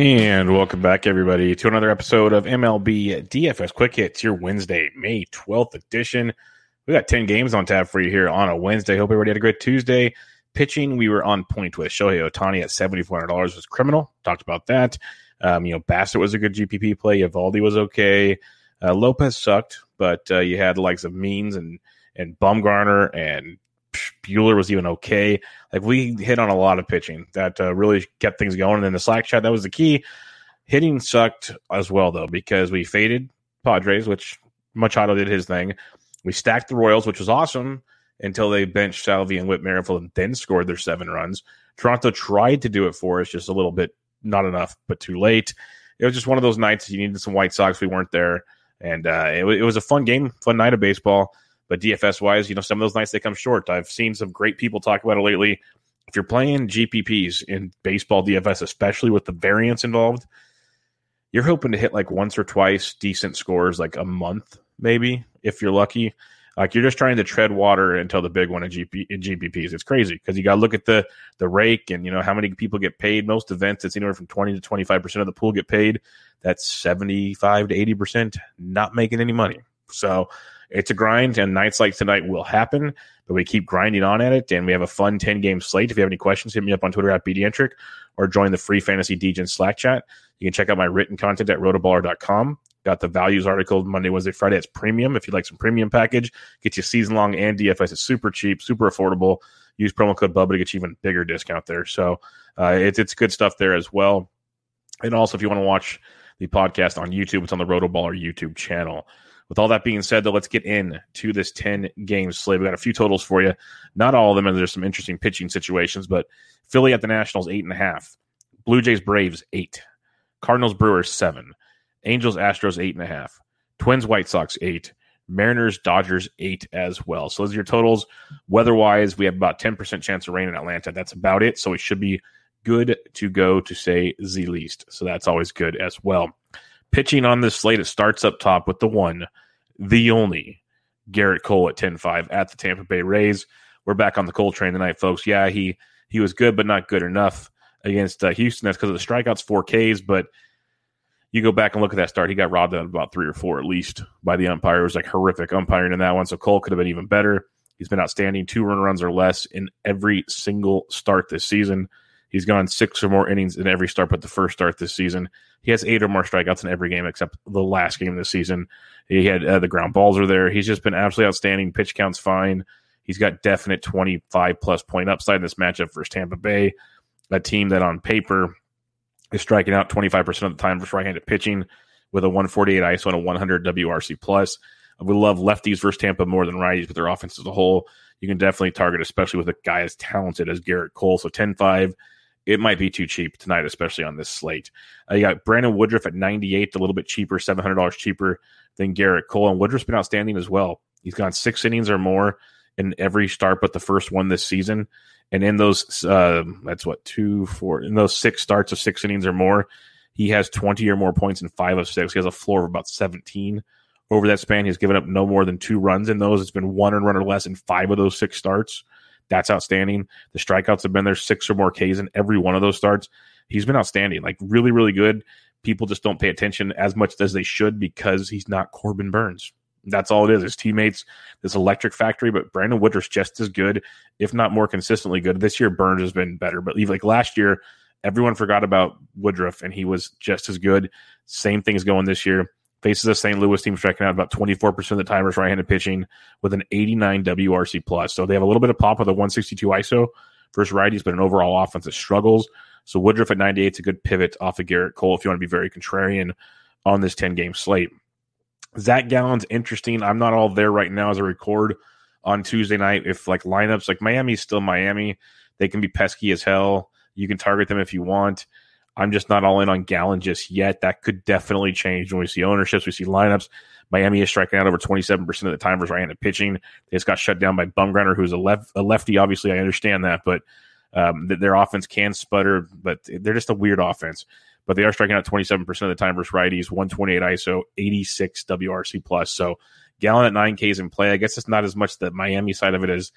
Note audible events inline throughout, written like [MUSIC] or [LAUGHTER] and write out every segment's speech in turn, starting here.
And welcome back, everybody, to another episode of MLB DFS Quick Hits, your Wednesday, May 12th edition. We got 10 games on tap for you here on a Wednesday. Hope everybody had a great Tuesday. Pitching, we were on point with Shohei Ohtani at $7,400 was criminal. Talked about that. Um, you know, Bassitt was a good GPP play. Eovaldi was okay. Uh, Lopez sucked, but uh, you had the likes of Means and, and Bumgarner and Buehler was even okay. Like we hit on a lot of pitching that uh, really kept things going. And then the Slack chat, that was the key. Hitting sucked as well, though, because we faded Padres, which Machado did his thing. We stacked the Royals, which was awesome until they benched Salvy and Whit Merrifield and then scored their seven runs. Toronto tried to do it for us, just a little bit, not enough, but too late. It was just one of those nights you needed some White Sox. We weren't there. And uh, it, it was a fun game, fun night of baseball. But DFS wise, you know, some of those nights they come short. I've seen some great people talk about it lately. If you're playing GPPs in baseball DFS, especially with the variance involved, you're hoping to hit like once or twice decent scores, like a month, maybe, if you're lucky. Like you're just trying to tread water until the big one in, GP, in GPPs. It's crazy because you got to look at the the rake and you know how many people get paid. Most events, it's anywhere from twenty to twenty five percent of the pool get paid. That's seventy five to eighty percent not making any money. So it's a grind, and nights like tonight will happen, but we keep grinding on at it, and we have a fun 10 game slate. If you have any questions, hit me up on Twitter at BDentric or join the free Fantasy Degen Slack chat. You can check out my written content at rotoballer.com. Got the values article Monday, Wednesday, Friday. It's premium. If you'd like some premium package, get you season long and DFS. It's super cheap, super affordable. Use promo code Bubba to get you even bigger discount there. So uh, it's it's good stuff there as well. And also, if you want to watch the podcast on YouTube, it's on the Rotoballer YouTube channel. With all that being said, though, let's get in to this 10 game slate. We got a few totals for you. Not all of them, and there's some interesting pitching situations, but Philly at the Nationals, eight and a half. Blue Jays, Braves, eight. Cardinals, Brewers, seven. Angels, Astros, eight and a half. Twins, White Sox, eight. Mariners, Dodgers, eight as well. So those are your totals. Weather wise, we have about 10% chance of rain in Atlanta. That's about it. So we should be good to go to say the least. So that's always good as well. Pitching on this slate, it starts up top with the one, the only Gerrit Cole at 10-5 at the Tampa Bay Rays. We're back on the Cole train tonight, folks. Yeah, he he was good, but not good enough against uh, Houston. That's because of the strikeouts, four Ks. But you go back and look at that start, he got robbed of about three or four at least by the umpire. It was like horrific umpiring in that one. So Cole could have been even better. He's been outstanding, two run runs or less in every single start this season. He's gone six or more innings in every start but the first start this season. He has eight or more strikeouts in every game except the last game this season. He had uh, the ground balls are there. He's just been absolutely outstanding. Pitch counts fine. He's got definite 25 plus point upside in this matchup versus Tampa Bay, a team that on paper is striking out 25% of the time for right-handed pitching with a 148 ISO and a 100 WRC plus. We love lefties versus Tampa more than righties, but their offense as a whole, you can definitely target, especially with a guy as talented as Gerrit Cole. So 10 5 it might be too cheap tonight, especially on this slate. Uh, you got Brandon Woodruff at 98, a little bit cheaper, $700 cheaper than Gerrit Cole. And Woodruff's been outstanding as well. He's gone six innings or more in every start but the first one this season. And in those, uh, that's what, two, four, in those six starts of six innings or more, He has 20 or more points in five of six. He has a floor of about 17 over that span. He's given up no more than two runs in those. It's been one and run or less in five of those six starts. That's outstanding. The strikeouts have been there six or more Ks in every one of those starts. He's been outstanding, like really, really good. People just don't pay attention as much as they should because he's not Corbin Burnes. That's all it is. His teammates, this electric factory, but Brandon Woodruff's just as good, if not more consistently good. This year, Burnes has been better, but like last year, everyone forgot about Woodruff and he was just as good. Same thing is going this year. Faces a St. Louis team striking out about 24% of the time timers right-handed pitching with an 89 WRC plus. So they have a little bit of pop with a 162 ISO versus righties, but an overall offense that struggles. So Woodruff at 98 is a good pivot off of Gerrit Cole if you want to be very contrarian on this 10 game slate. Zach Gallen's interesting. I'm not all there right now as I record on Tuesday night. If like lineups like Miami's still Miami, they can be pesky as hell. You can target them if you want. I'm just not all in on Gallen just yet. That could definitely change when we see ownerships, we see lineups. Miami is striking out over 27% of the time versus right-handed pitching. They just got shut down by Bumgarner, who's a, left, a lefty. Obviously, I understand that, but um, their offense can sputter, but they're just a weird offense. But they are striking out 27% of the time versus righties, 128 ISO, 86 WRC plus. So Gallen at 9Ks in play. I guess it's not as much the Miami side of it as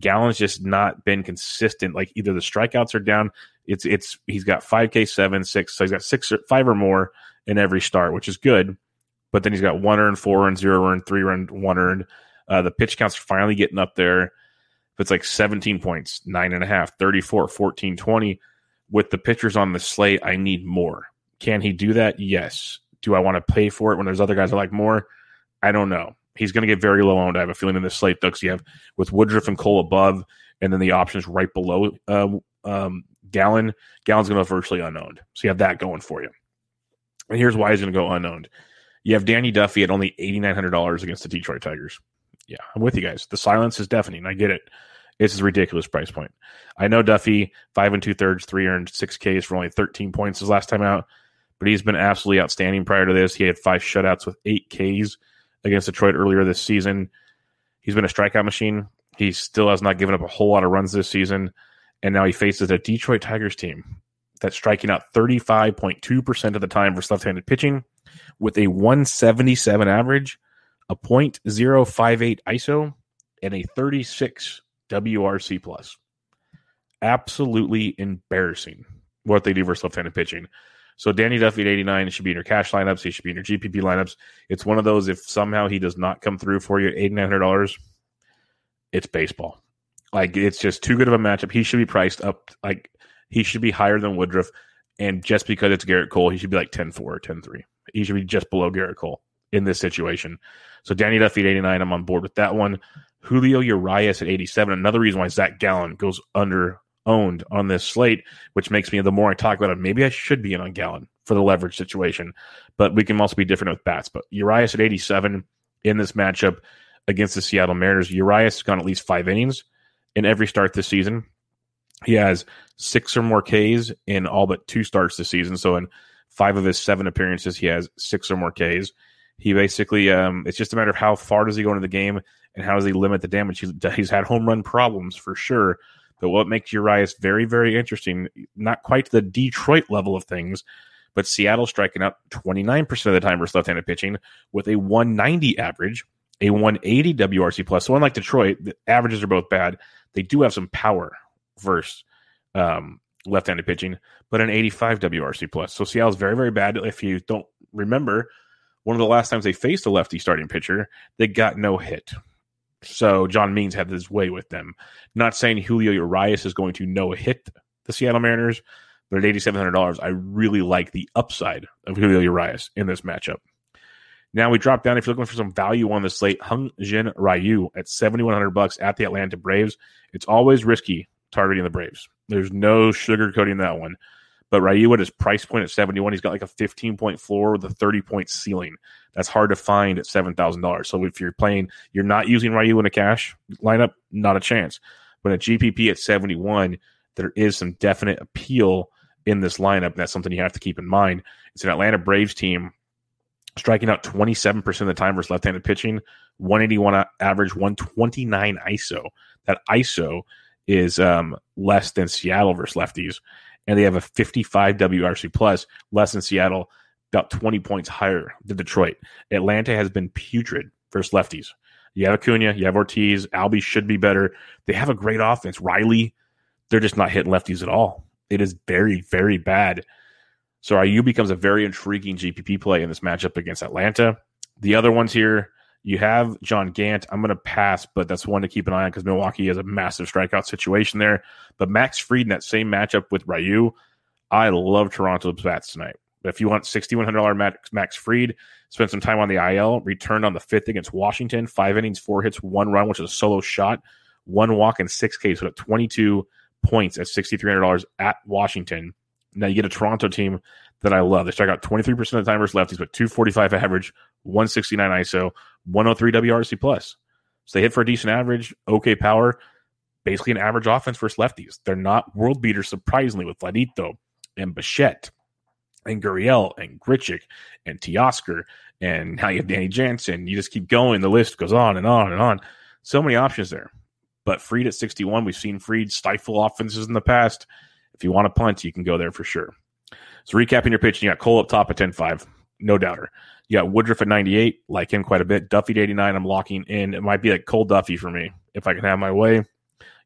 Gallen's just not been consistent. Like either the strikeouts are down. It's it's he's got five K seven six, so he's got six or five or more in every start, which is good. But then he's got one earned, four earned, zero earned, three earned, one earned. Uh, the pitch counts are finally getting up there. If it's like 17 points, nine and a half, 34, 14, 20. With the pitchers on the slate, I need more. Can he do that? Yes. Do I want to pay for it when there's other guys I like more? I don't know he's going to get very low owned. I have a feeling in this slate, though, because you have with Woodruff and Cole above, and then the options right below uh, um, Gallen. Gallen's going to go virtually unowned. So you have that going for you. And here's why he's going to go unowned. You have Danny Duffy at only $8,900 against the Detroit Tigers. Yeah, I'm with you guys. The silence is deafening. I get it. It's a ridiculous price point. I know Duffy, five and two thirds, three earned, six Ks for only 13 points his last time out, but he's been absolutely outstanding prior to this. He had five shutouts with eight Ks against Detroit earlier this season. He's been a strikeout machine. He still has not given up a whole lot of runs this season. And now he faces a Detroit Tigers team that's striking out 35.2% of the time versus left handed pitching with a 177 average, a .058 ISO, and a 36 WRC plus. Absolutely embarrassing what they do versus left handed pitching. So Danny Duffy at 89 should be in your cash lineups. He should be in your GPP lineups. It's one of those, if somehow he does not come through for you at $8,900, it's baseball. Like, it's just too good of a matchup. He should be priced up. Like, he should be higher than Woodruff. And just because it's Gerrit Cole, he should be like 10 4 or 10 3. He should be just below Gerrit Cole in this situation. So Danny Duffy at 89, I'm on board with that one. Julio Urias at 87. Another reason why Zach Gallen goes under owned on this slate, which makes me the more I talk about it, maybe I should be in on Gallen for the leverage situation. But we can also be different with bats. But Urias at 87 in this matchup against the Seattle Mariners. Urias has gone at least five innings in every start this season. He has six or more Ks in all but two starts this season. So in five of his seven appearances, he has six or more Ks. He basically, um, it's just a matter of how far does he go into the game and how does he limit the damage. He's, he's had home run problems for sure, but what makes Urias very, very interesting, not quite the Detroit level of things, but Seattle striking out 29% of the time versus left handed pitching with a 190 average, a 180 WRC plus. So, unlike Detroit, the averages are both bad. They do have some power versus um, left handed pitching, but an 85 WRC plus. So, Seattle's very, very bad. If you don't remember, one of the last times they faced a lefty starting pitcher, they got no hit. So John Means had his way with them. Not saying Julio Urias is going to no hit the Seattle Mariners, but at eighty seven hundred dollars, I really like the upside of Julio Urias in this matchup. Now we drop down. If you're looking for some value on the slate, Hyun Jin Ryu at seventy one hundred bucks at the Atlanta Braves. It's always risky targeting the Braves. There's no sugarcoating that one. But Ryu at his price point at 71, he's got like a 15 point floor with a 30 point ceiling. That's hard to find at $7,000. So if you're playing, you're not using Ryu in a cash lineup, not a chance. But at GPP at 71, there is some definite appeal in this lineup. And That's something you have to keep in mind. It's an Atlanta Braves team striking out 27% of the time versus left handed pitching, 181 average, 129 ISO. That ISO is um, less than Seattle versus lefties and they have a 55 WRC plus, less than Seattle, about 20 points higher than Detroit. Atlanta has been putrid versus lefties. You have Acuna, you have Ortiz, Albies should be better. They have a great offense. Riley, they're just not hitting lefties at all. It is very, very bad. So Ryu becomes a very intriguing GPP play in this matchup against Atlanta. The other ones here, you have John Gant. I'm going to pass, but that's one to keep an eye on because Milwaukee has a massive strikeout situation there. But Max Fried in that same matchup with Ryu, I love Toronto's bats tonight. But if you want $6,100 Max, Max Fried, spend some time on the IL, returned on the fifth against Washington, five innings, four hits, one run, which is a solo shot, one walk, and six Ks. So at 22 points at $6,300 at Washington. Now you get a Toronto team that I love. They strike out 23% of the time versus lefties, but 245 average, 169 ISO, 103 WRC plus. So they hit for a decent average, okay power, basically an average offense versus lefties. They're not world beaters, surprisingly, with Vladito and Bichette and Gurriel and Grichuk and Teoscar. And now you have Danny Jansen. You just keep going. The list goes on and on and on. So many options there. But Fried at 61, we've seen Fried stifle offenses in the past. If you want to punt, you can go there for sure. So recapping your pitch, you got Cole up top at 10-5. No doubter. You got Woodruff at 98, like him quite a bit. Duffy at 89, I'm locking in. It might be like Cole Duffy for me if I can have my way.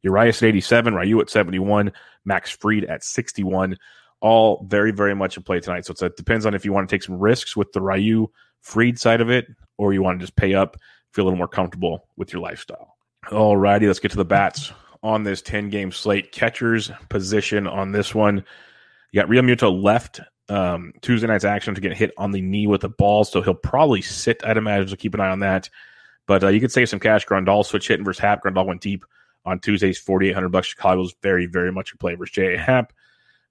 Urias at 87, Ryu at 71, Max Fried at 61. All very, very much in play tonight. So it depends on if you want to take some risks with the Ryu Fried side of it or you want to just pay up, feel a little more comfortable with your lifestyle. All righty, let's get to the bats on this 10 game slate. Catcher's position on this one. You got Realmuto left um, Tuesday night's action to get hit on the knee with a ball, so he'll probably sit. I'd imagine, so keep an eye on that. But uh, you could save some cash. Grandal switch hitting versus Happ. Grandal went deep on Tuesday's 4,800 bucks. Chicago's very, very much a play versus J.A. Happ.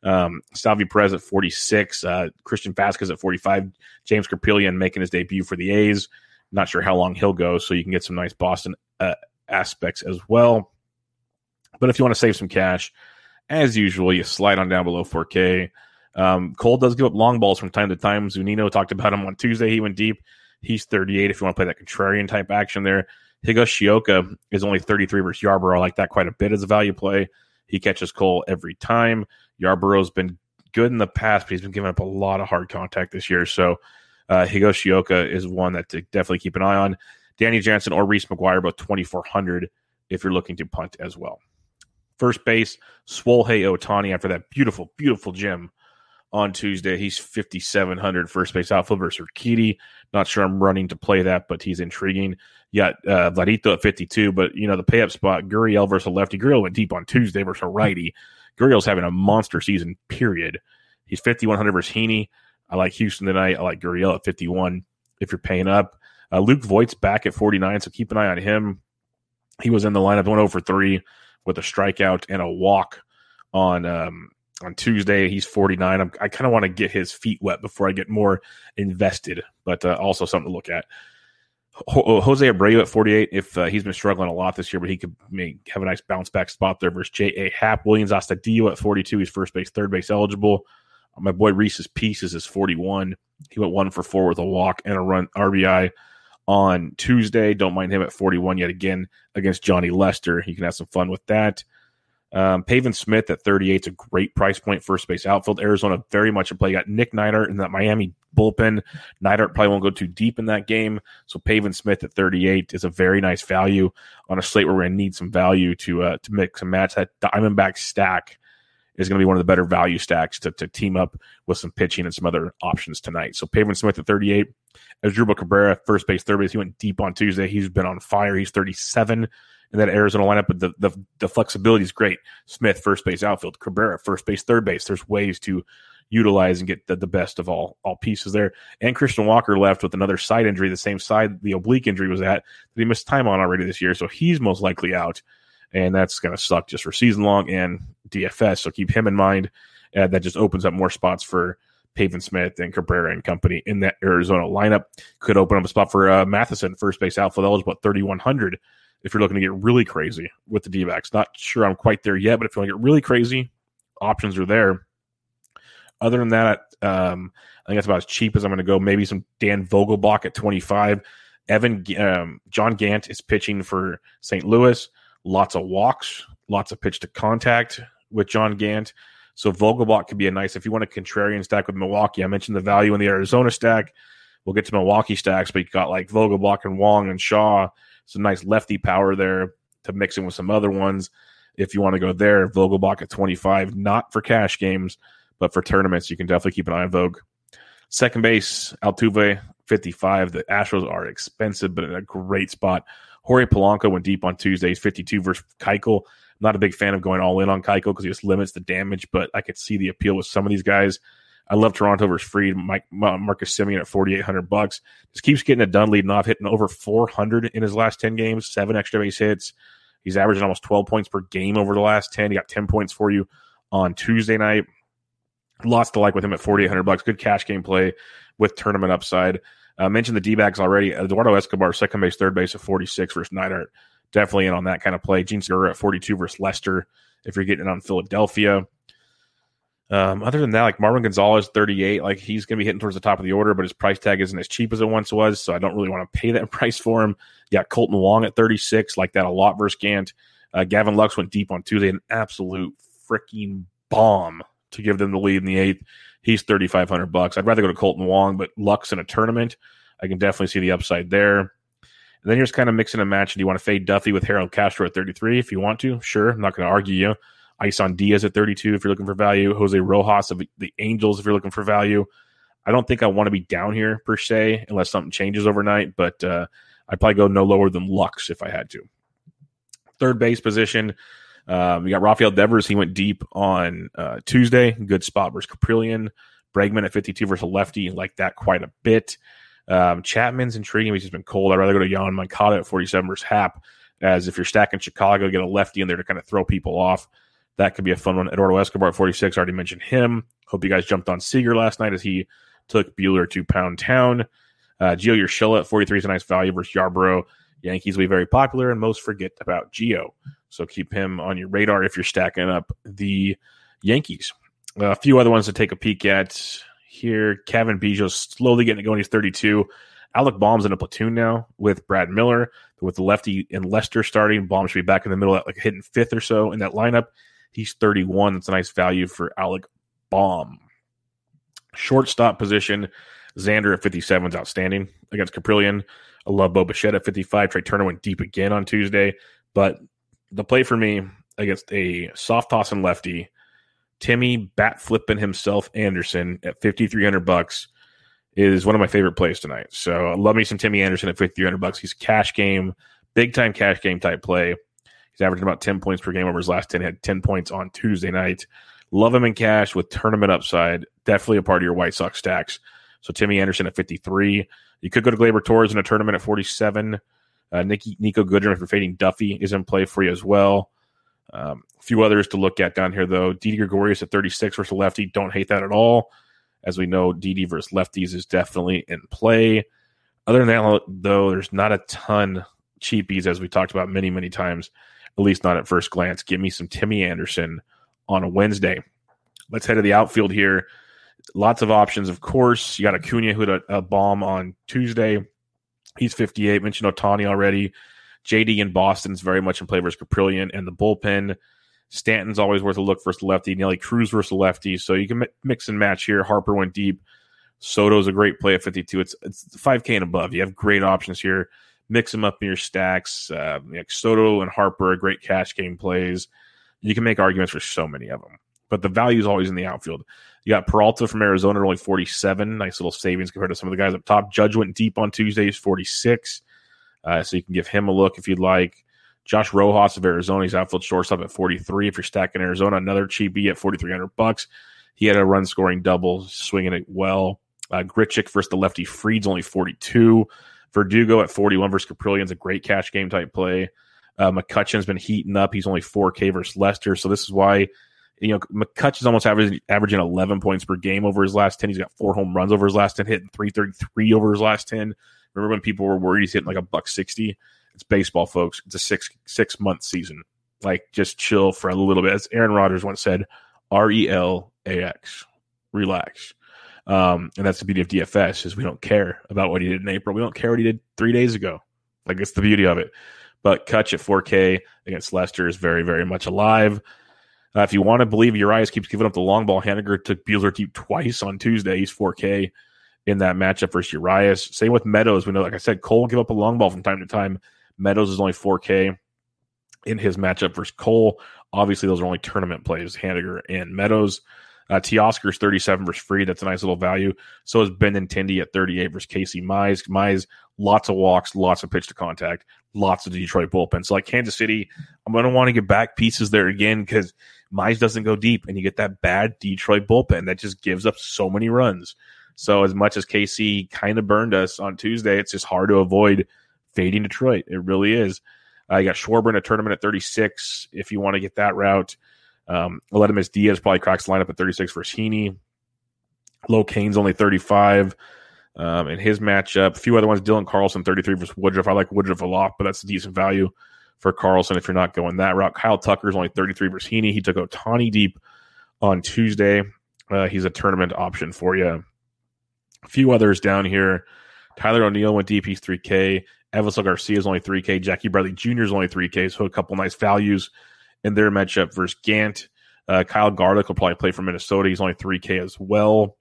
Um, Salvy Perez at 46. Uh, Christian Vázquez at 45. James Kaprielian making his debut for the A's. Not sure how long he'll go, so you can get some nice Boston uh, aspects as well. But if you want to save some cash, as usual, you slide on down below 4K. Um, Cole does give up long balls from time to time. Zunino talked about him on Tuesday. He went deep. He's 38 if you want to play that contrarian type action there. Higashioka is only 33 versus Yarbrough. I like that quite a bit as a value play. He catches Cole every time. Yarbrough's been good in the past, but he's been giving up a lot of hard contact this year. So uh, Higashioka is one that to definitely keep an eye on. Danny Jansen or Reese McGuire, both 2,400 if you're looking to punt as well. First base, Shohei Ohtani after that beautiful, beautiful gym on Tuesday. He's 5,700 first base outfield versus Urquidy. Not sure I'm running to play that, but he's intriguing. Got uh, Vladito at 52, but, you know, the pay up spot, Gurriel versus a lefty. Gurriel went deep on Tuesday versus a righty. Gurriel's having a monster season, period. He's 5,100 versus Heaney. I like Houston tonight. I like Gurriel at 51 if you're paying up. Uh, Luke Voit's back at 49, so keep an eye on him. He was in the lineup, went over three with a strikeout and a walk on um, on Tuesday. He's 49. I'm, i kind of want to get his feet wet before I get more invested, but uh, also something to look at. Ho- Jose Abreu at 48. If uh, he's been struggling a lot this year, but he could make, have a nice bounce back spot there versus J.A. Happ. Willians Astudillo at 42. He's first base, third base eligible. My boy Reese's Pieces is 41. He went one for four with a walk and a run RBI on Tuesday. Don't mind him at 41 yet again against Johnny Lester. He can have some fun with that. Um, Pavin Smith at 38 is a great price point, first base outfield. Arizona very much a play. You got Nick Neidert in that Miami bullpen. Neidert probably won't go too deep in that game. So Pavin Smith at 38 is a very nice value on a slate where we're going to need some value to uh, to mix and match. That Diamondback stack is going to be one of the better value stacks to, to team up with some pitching and some other options tonight. So Pavin Smith at 38. Asdrubal Cabrera, first base, third base. He went deep on Tuesday. He's been on fire. He's 37 in that Arizona lineup. But the, the, the flexibility is great. Smith, first base, outfield. Cabrera, first base, third base. There's ways to utilize and get the, the best of all all pieces there. And Christian Walker left with another side injury, the same side the oblique injury was at that he missed time on already this year. So he's most likely out. And that's going to suck just for season long and DFS. So keep him in mind. Uh, that just opens up more spots for Pavin Smith and Cabrera and company in that Arizona lineup. Could open up a spot for uh, Mathisen, first base outfield eligible at 3,100 if you're looking to get really crazy with the D backs. Not sure I'm quite there yet, but if you want to get really crazy, options are there. Other than that, um, I think that's about as cheap as I'm going to go. Maybe some Dan Vogelbach at 25. Evan um, John Gant is pitching for St. Louis. Lots of walks, lots of pitch to contact with John Gant. So Vogelbach could be a nice if you want a contrarian stack with Milwaukee. I mentioned the value in the Arizona stack. We'll get to Milwaukee stacks, but you got like Vogelbach and Wong and Shaw. Some nice lefty power there to mix in with some other ones. If you want to go there, Vogelbach at 25, not for cash games, but for tournaments, you can definitely keep an eye on Vogue. Second base, Altuve, 55. The Astros are expensive, but in a great spot. Jorge Polanco went deep on Tuesdays, 52 versus Keuchel not a big fan of going all in on Keuchel because he just limits the damage, but I could see the appeal with some of these guys. I love Toronto versus Fried. Mike Marcus Semien at forty eight hundred bucks just keeps getting it done, leading off, hitting over four hundred in his last ten games, seven extra base hits. He's averaging almost twelve points per game over the last ten. He got ten points for you on Tuesday night. Lots to like with him at forty eight hundred bucks. Good cash game play with tournament upside. I uh, mentioned the D backs already. Eduardo Escobar, second base, third base at forty six versus Neidert definitely in on that kind of play. Jean Segura at 42 versus Lester if you're getting on Philadelphia. Um, other than that, like Marwin Gonzalez, 38, like he's going to be hitting towards the top of the order, but his price tag isn't as cheap as it once was. So I don't really want to pay that [LAUGHS] price for him. Yeah, Kolten Wong at 36, like that a lot versus Gant. Uh, Gavin Lux went deep on Tuesday, an absolute freaking bomb to give them the lead in the eighth. He's 3,500 bucks. I'd rather go to Kolten Wong, but Lux in a tournament, I can definitely see the upside there. And then you're just kind of mixing and matching. Do you want to fade Duffy with Harold Castro at 33 if you want to? Sure. I'm not going to argue you. Isan Diaz at 32 if you're looking for value. Jose Rojas of the Angels if you're looking for value. I don't think I want to be down here per se unless something changes overnight, but uh, I'd probably go no lower than Lux if I had to. Third base position. Um, we got Rafael Devers. He went deep on uh, Tuesday. Good spot versus Kaprielian. Bregman at 52 versus lefty. Like that quite a bit. Um, Chapman's intriguing. He's just been cold. I'd rather go to Yoan Moncada at 47 versus Happ. as if you're stacking Chicago, get a lefty in there to kind of throw people off. That could be a fun one. Eduardo Escobar at 46. Already mentioned him. Hope you guys jumped on Seager last night as he took Buehler to Pound Town. Uh, Gio Urshela at 43 is a nice value versus Yarbrough. Yankees will be very popular, and most forget about Gio. So keep him on your radar if you're stacking up the Yankees. A few other ones to take a peek at here. Cavan Biggio's slowly getting it going. He's 32. Alec Bohm's in a platoon now with Brad Miller, with the lefty and Lester starting. Bohm should be back in the middle, at like hitting fifth or so in that lineup. He's 31. That's a nice value for Alec Bohm. Shortstop position, Xander at 57 is outstanding against Kaprielian. I love Bo Bichette at 55. Trea Turner went deep again on Tuesday. But the play for me against a soft toss and lefty Timmy bat flipping himself Anderson at 5300 bucks is one of my favorite plays tonight. So I love me some Timmy Anderson at 5300 bucks. He's cash game, big time cash game type play. He's averaging about 10 points per game over his last 10. He had 10 points on Tuesday night. Love him in cash with tournament upside. Definitely a part of your White Sox stacks. So Timmy Anderson at 53. You could go to Gleyber Torres in a tournament at 47. Uh, Nicky, Niko Goodrum, if you're fading Duffy, is in play for you as well. Um, a few others to look at down here, though. Didi Gregorius at 36 versus lefty. Don't hate that at all. As we know, Didi versus lefties is definitely in play. Other than that, though, there's not a ton cheapies, as we talked about many, many times, at least not at first glance. Give me some Timmy Anderson on a Wednesday. Let's head to the outfield here. Lots of options, of course. You got Acuna who had a, a bomb on Tuesday. He's 58. Mentioned Ohtani already. JD in Boston is very much in play versus Kaprielian and the bullpen. Stanton's always worth a look versus lefty. Nelly Cruz versus lefty. So you can mix and match here. Harper went deep. Soto's a great play at 52. It's it's 5K and above. You have great options here. Mix them up in your stacks. Uh, like Soto and Harper are great cash game plays. You can make arguments for so many of them. But the value is always in the outfield. You got Peralta from Arizona, only 47. Nice little savings compared to some of the guys up top. Judge went deep on Tuesdays, 46. Uh, so you can give him a look if you'd like. Josh Rojas of Arizona, he's outfield shortstop at 43. If you're stacking Arizona, another cheapie at 4,300 bucks. He had a run scoring double, swinging it well. Uh, Grichuk versus the lefty Fried's only 42. Verdugo at 41 versus Kaprielian's a great cash game type play. Uh, McCutchen's been heating up. He's only 4K versus Lester. So this is why, you know, McCutchen's almost averaging, averaging 11 points per game over his last 10. He's got four home runs over his last 10, hitting 333 over his last 10. Remember when people were worried he's hitting like a buck 60? It's baseball, folks. It's a six six month season. Like just chill for a little bit. As Aaron Rodgers once said, R E L A X. Relax. Um, and that's the beauty of DFS is we don't care about what he did in April. We don't care what he did three days ago. Like it's the beauty of it. But Kutch at 4K against Lester is very, very much alive. Uh, if you want to believe Urias keeps giving up the long ball, Haniger took Buehler deep twice on Tuesday. He's 4K in that matchup versus Urias. Same with Meadows. We know, like I said, Cole will give up a long ball from time to time. Meadows is only 4K in his matchup versus Cole. Obviously, those are only tournament plays, Haniger and Meadows. Uh, Teoscar's 37 versus Free. That's a nice little value. So is Benintendi at 38 versus Casey Mize. Mize, lots of walks, lots of pitch to contact, lots of Detroit bullpen. So like Kansas City, I'm going to want to get back pieces there again because Mize doesn't go deep and you get that bad Detroit bullpen that just gives up so many runs. So as much as KC kind of burned us on Tuesday, it's just hard to avoid fading Detroit. It really is. Uh, got Schwarber in a tournament at 36 if you want to get that route. Um, Aledmys Diaz probably cracks the lineup at 36 for Heaney. Lo Cain's only 35 um, in his matchup. A few other ones, Dylan Carlson, 33 versus Woodruff. I like Woodruff a lot, but that's a decent value for Carlson if you're not going that route. Kyle Tucker's only 33 versus Heaney. He took Ohtani deep on Tuesday. Uh, he's a tournament option for you. A few others down here. Tyler O'Neill went deep. He's 3K. Avisail Garcia is only 3K. Jackie Bradley Jr. is only 3K. So a couple nice values in their matchup versus Gant. Uh, Kyle Garlick will probably play for Minnesota. He's only 3K as well.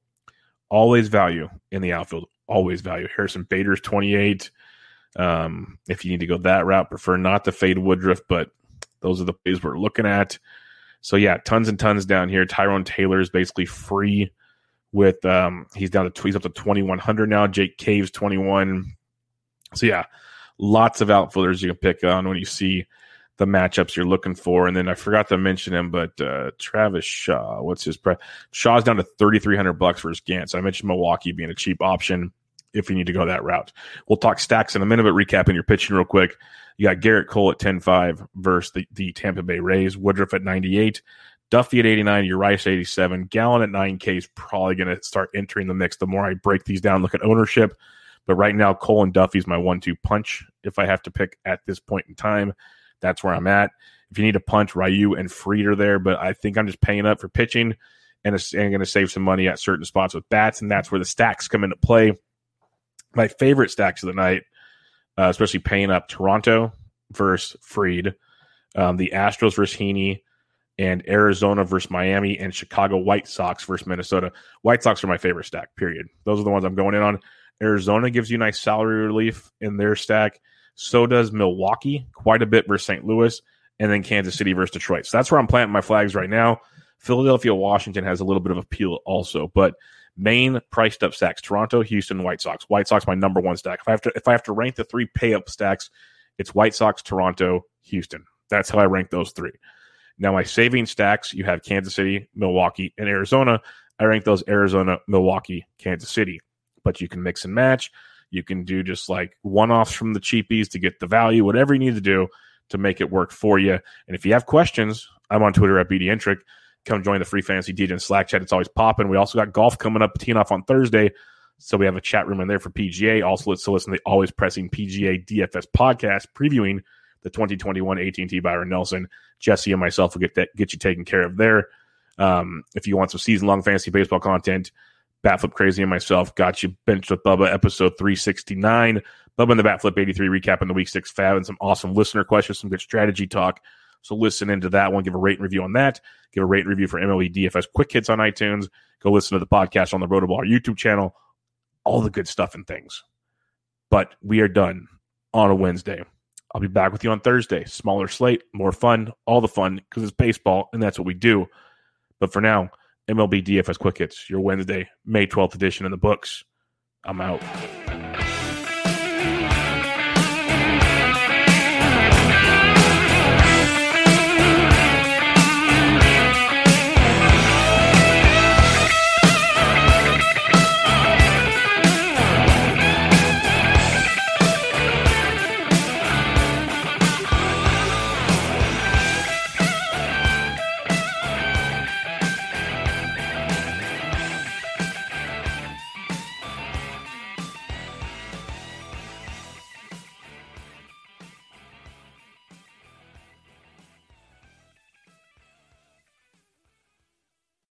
Always value in the outfield. Always value. Harrison Bader's 28. Um, if you need to go that route, prefer not to fade Woodruff, but those are the plays we're looking at. So yeah, tons and tons down here. Tyrone Taylor is basically free with um he's down to he's up to 2100 now. Jake Cave's 21. So yeah, lots of outfielders you can pick on when you see the matchups you're looking for. And then I forgot to mention him, but uh, Travis Shaw, what's his price? Shaw's down to 3,300 bucks for his Gant. So I mentioned Milwaukee being a cheap option if you need to go that route. We'll talk stacks in a minute, but recapping your pitching real quick. You got Gerrit Cole at 10 5 versus the, the Tampa Bay Rays, Woodruff at 98. Duffy at 89, Urias 87. Gallen at 9K is probably going to start entering the mix the more I break these down, look at ownership. But right now, Cole and Duffy's my one two punch if I have to pick at this point in time. That's where I'm at. If you need a punch, Ryu and Fried are there, but I think I'm just paying up for pitching and, I'm going to save some money at certain spots with bats, and that's where the stacks come into play. My favorite stacks of the night, uh, especially paying up Toronto versus Fried, um, the Astros versus Heaney, and Arizona versus Miami, and Chicago White Sox versus Minnesota. White Sox are my favorite stack, period. Those are the ones I'm going in on. Arizona gives you nice salary relief in their stack. So does Milwaukee, quite a bit versus St. Louis, and then Kansas City versus Detroit. So that's where I'm planting my flags right now. Philadelphia, Washington has a little bit of appeal also, but main priced up stacks: Toronto, Houston, White Sox. White Sox my number one stack. If I have to, if I have to rank the three pay up stacks, it's White Sox, Toronto, Houston. That's how I rank those three. Now my saving stacks, you have Kansas City, Milwaukee, and Arizona. I rank those Arizona, Milwaukee, Kansas City. But you can mix and match. You can do just like one offs from the cheapies to get the value, whatever you need to do to make it work for you. And if you have questions, I'm on Twitter at BDintric. Come join the free fantasy DJ Slack chat. It's always popping. We also got golf coming up, teeing off on Thursday. So we have a chat room in there for PGA. Also, let's listen to the always pressing PGA DFS podcast previewing the 2021 AT&T Byron Nelson. Jesse and myself will get that, get you taken care of there. Um, if you want some season long fantasy baseball content, Batflip Crazy and myself got you benched with Bubba, episode 369. Bubba and the Batflip 83 recapping the week six fab and some awesome listener questions, some good strategy talk. So listen into that one. Give a rate and review on that. Give a rate and review for MLB DFS Quick Hits on iTunes. Go listen to the podcast on the Rotoball YouTube channel. All the good stuff and things. But we are done on a Wednesday. I'll be back with you on Thursday. Smaller slate, more fun, all the fun because it's baseball and that's what we do. But for now, MLB DFS Quick Hits, your Wednesday, May 12th edition in the books. I'm out.